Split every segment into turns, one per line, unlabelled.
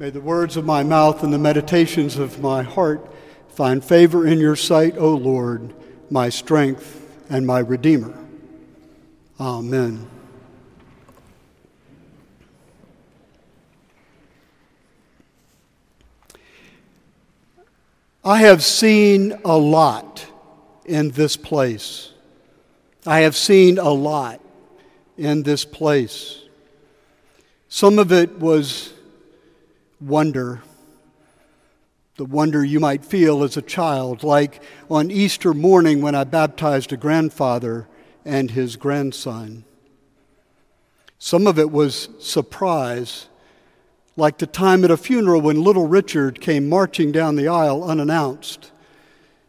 May the words of my mouth and the meditations of my heart find favor in your sight, O Lord, my strength and my Redeemer. Amen. I have seen a lot in this place. I have seen a lot in this place. Some of it was wonder, the wonder you might feel as a child, like on Easter morning when I baptized a grandfather and his grandson. Some of it was surprise, like the time at a funeral when little Richard came marching down the aisle unannounced,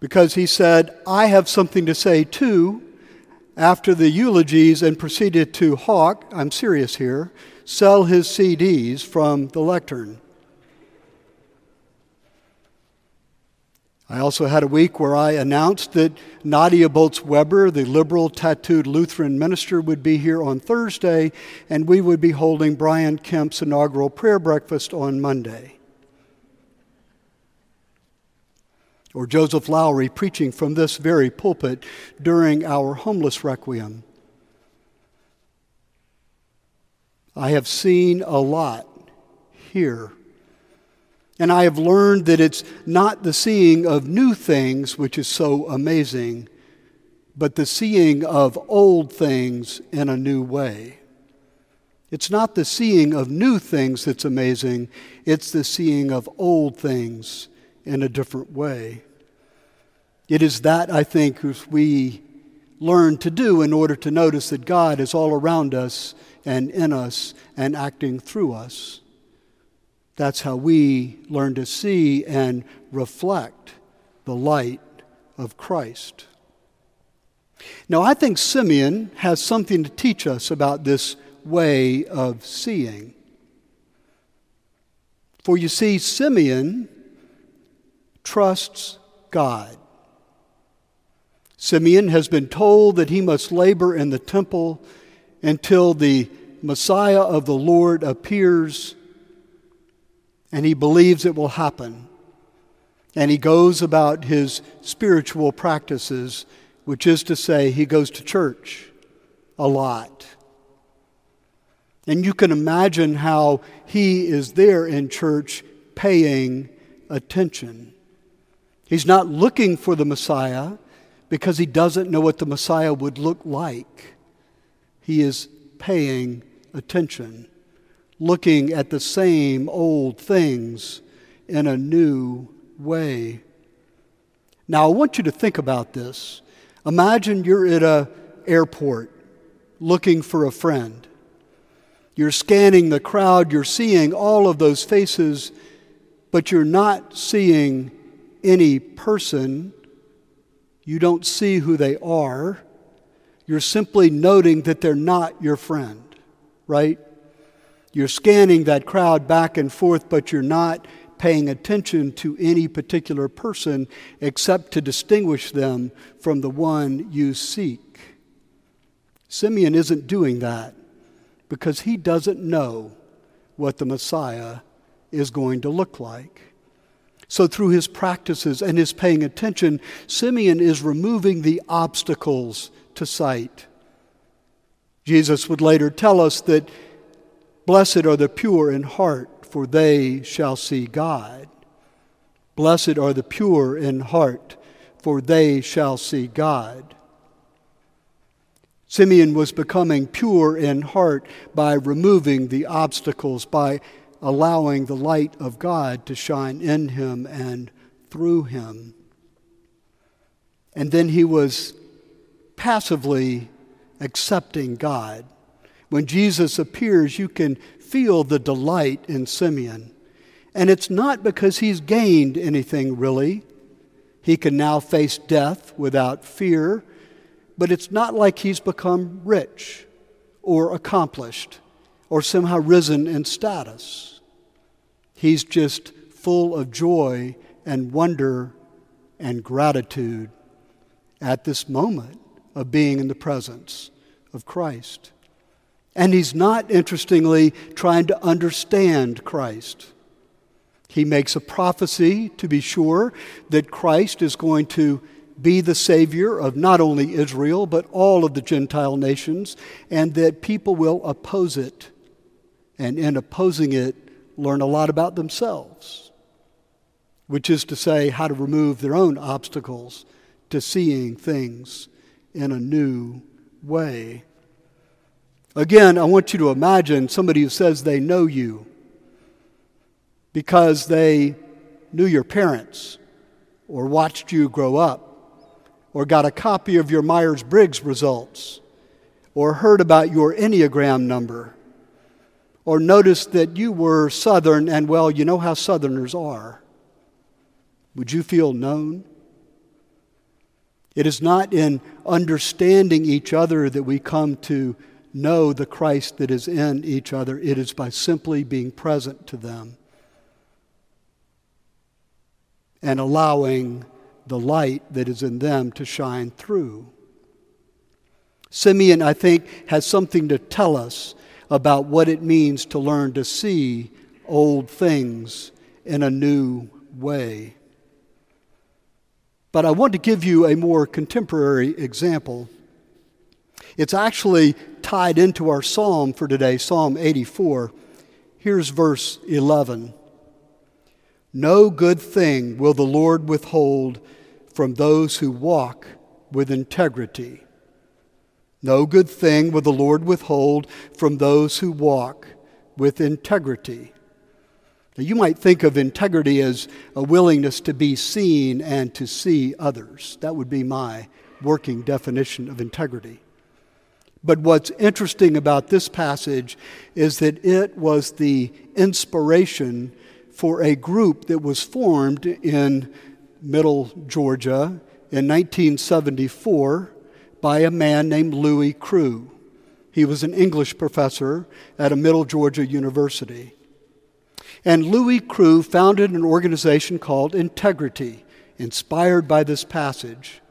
because he said, I have something to say too, after the eulogies and proceeded to hawk, I'm serious here, sell his CDs from the lectern. I also had a week where I announced that Nadia Bolz Weber, the liberal tattooed Lutheran minister, would be here on Thursday, and we would be holding Brian Kemp's inaugural prayer breakfast on Monday. Or Joseph Lowery preaching from this very pulpit during our homeless requiem. I have seen a lot here and I have learned that it's not the seeing of new things which is so amazing, but the seeing of old things in a new way. It's not the seeing of new things that's amazing, it's the seeing of old things in a different way. It is that, I think, we learn to do in order to notice that God is all around us and in us and acting through us. That's how we learn to see and reflect the light of Christ. Now, I think Simeon has something to teach us about this way of seeing. For you see, Simeon trusts God. Simeon has been told that he must labor in the temple until the Messiah of the Lord appears and he believes it will happen. And he goes about his spiritual practices, which is to say, he goes to church a lot. And you can imagine how he is there in church paying attention. He's not looking for the Messiah because he doesn't know what the Messiah would look like. He is paying attention looking at the same old things in a new way. Now, I want you to think about this. Imagine you're at an airport looking for a friend. You're scanning the crowd, you're seeing all of those faces, but you're not seeing any person. You don't see who they are. You're simply noting that they're not your friend, right? You're scanning that crowd back and forth, but you're not paying attention to any particular person except to distinguish them from the one you seek. Simeon isn't doing that because he doesn't know what the Messiah is going to look like. So, through his practices and his paying attention, Simeon is removing the obstacles to sight. Jesus would later tell us that Blessed are the pure in heart, for they shall see God. Blessed are the pure in heart, for they shall see God. Simeon was becoming pure in heart by removing the obstacles, by allowing the light of God to shine in him and through him. And then he was passively accepting God. When Jesus appears, you can feel the delight in Simeon. And it's not because he's gained anything really. He can now face death without fear, but it's not like he's become rich or accomplished or somehow risen in status. He's just full of joy and wonder and gratitude at this moment of being in the presence of Christ. And he's not, interestingly, trying to understand Christ. He makes a prophecy, to be sure, that Christ is going to be the Savior of not only Israel, but all of the Gentile nations, and that people will oppose it. And in opposing it, learn a lot about themselves, which is to say, how to remove their own obstacles to seeing things in a new way. Again, I want you to imagine somebody who says they know you because they knew your parents or watched you grow up or got a copy of your Myers Briggs results or heard about your Enneagram number or noticed that you were Southern and, well, you know how Southerners are. Would you feel known? It is not in understanding each other that we come to know the Christ that is in each other. It is by simply being present to them and allowing the light that is in them to shine through. Simeon, I think, has something to tell us about what it means to learn to see old things in a new way. But I want to give you a more contemporary example. It's actually tied into our psalm for today, Psalm 84. Here's verse 11 No good thing will the Lord withhold from those who walk with integrity. No good thing will the Lord withhold from those who walk with integrity. Now, you might think of integrity as a willingness to be seen and to see others. That would be my working definition of integrity. But what's interesting about this passage is that it was the inspiration for a group that was formed in Middle Georgia in 1974 by a man named Louie Crew. He was an English professor at a Middle Georgia university. And Louie Crew founded an organization called Integrity, inspired by this passage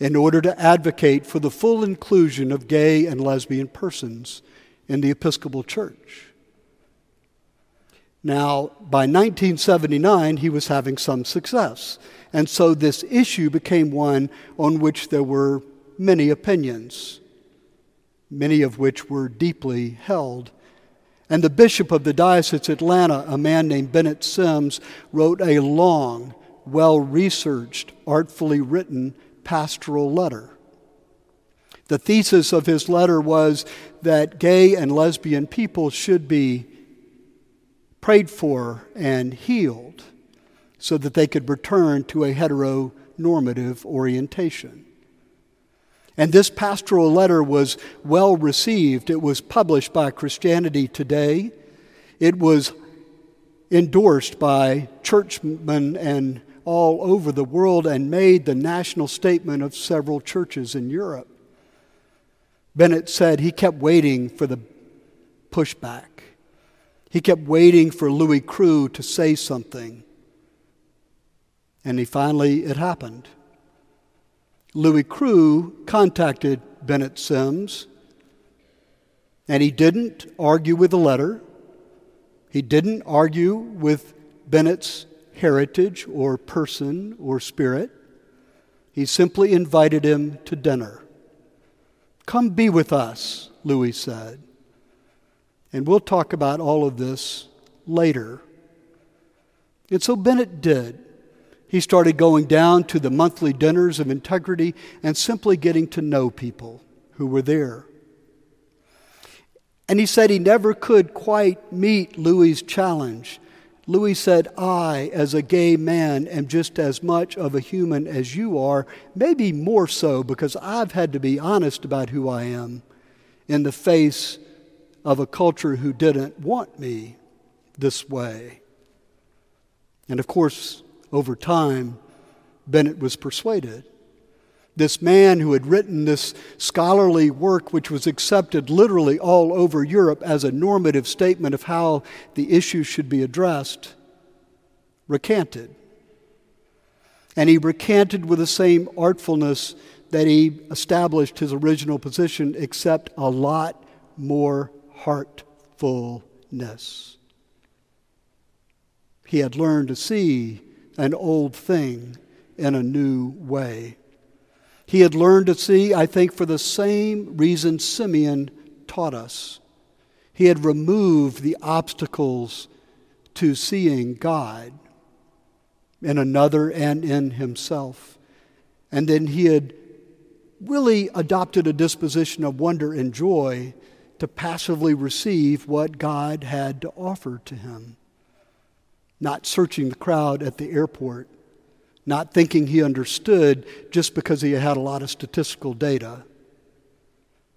in order to advocate for the full inclusion of gay and lesbian persons in the Episcopal Church. Now, by 1979, he was having some success. And so this issue became one on which there were many opinions, many of which were deeply held. And the bishop of the Diocese of Atlanta, a man named Bennett Sims, wrote a long, well researched, artfully written pastoral letter. The thesis of his letter was that gay and lesbian people should be prayed for and healed so that they could return to a heteronormative orientation. And this pastoral letter was well received. It was published by Christianity Today. It was endorsed by churchmen and all over the world and made the national statement of several churches in Europe. Bennett said he kept waiting for the pushback. He kept waiting for Louie Crew to say something. And he finally, it happened. Louie Crew contacted Bennett Sims, and he didn't argue with the letter. He didn't argue with Bennett's heritage or person or spirit. He simply invited him to dinner. Come be with us, Louie said. And we'll talk about all of this later. And so Bennett did. He started going down to the monthly dinners of integrity and simply getting to know people who were there. And he said he never could quite meet Louie's challenge Louie said, I, as a gay man, am just as much of a human as you are, maybe more so because I've had to be honest about who I am in the face of a culture who didn't want me this way. And of course, over time, Bennett was persuaded this man who had written this scholarly work, which was accepted literally all over Europe as a normative statement of how the issue should be addressed, recanted. And he recanted with the same artfulness that he established his original position, except a lot more heartfulness. He had learned to see an old thing in a new way. He had learned to see, I think, for the same reason Simeon taught us. He had removed the obstacles to seeing God in another and in himself. And then he had really adopted a disposition of wonder and joy to passively receive what God had to offer to him. Not searching the crowd at the airport, not thinking he understood just because he had a lot of statistical data.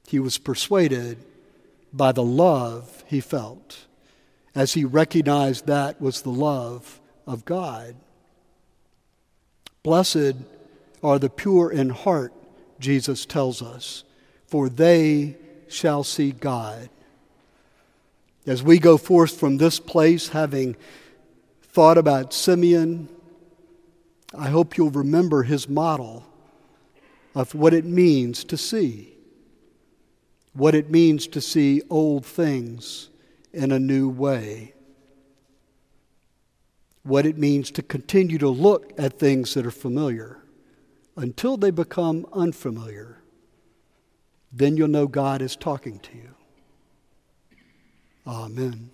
He was persuaded by the love he felt as he recognized that was the love of God. Blessed are the pure in heart, Jesus tells us, for they shall see God. As we go forth from this place, having thought about Simeon, I hope you'll remember his model of what it means to see, what it means to see old things in a new way, what it means to continue to look at things that are familiar until they become unfamiliar. Then you'll know God is talking to you. Amen.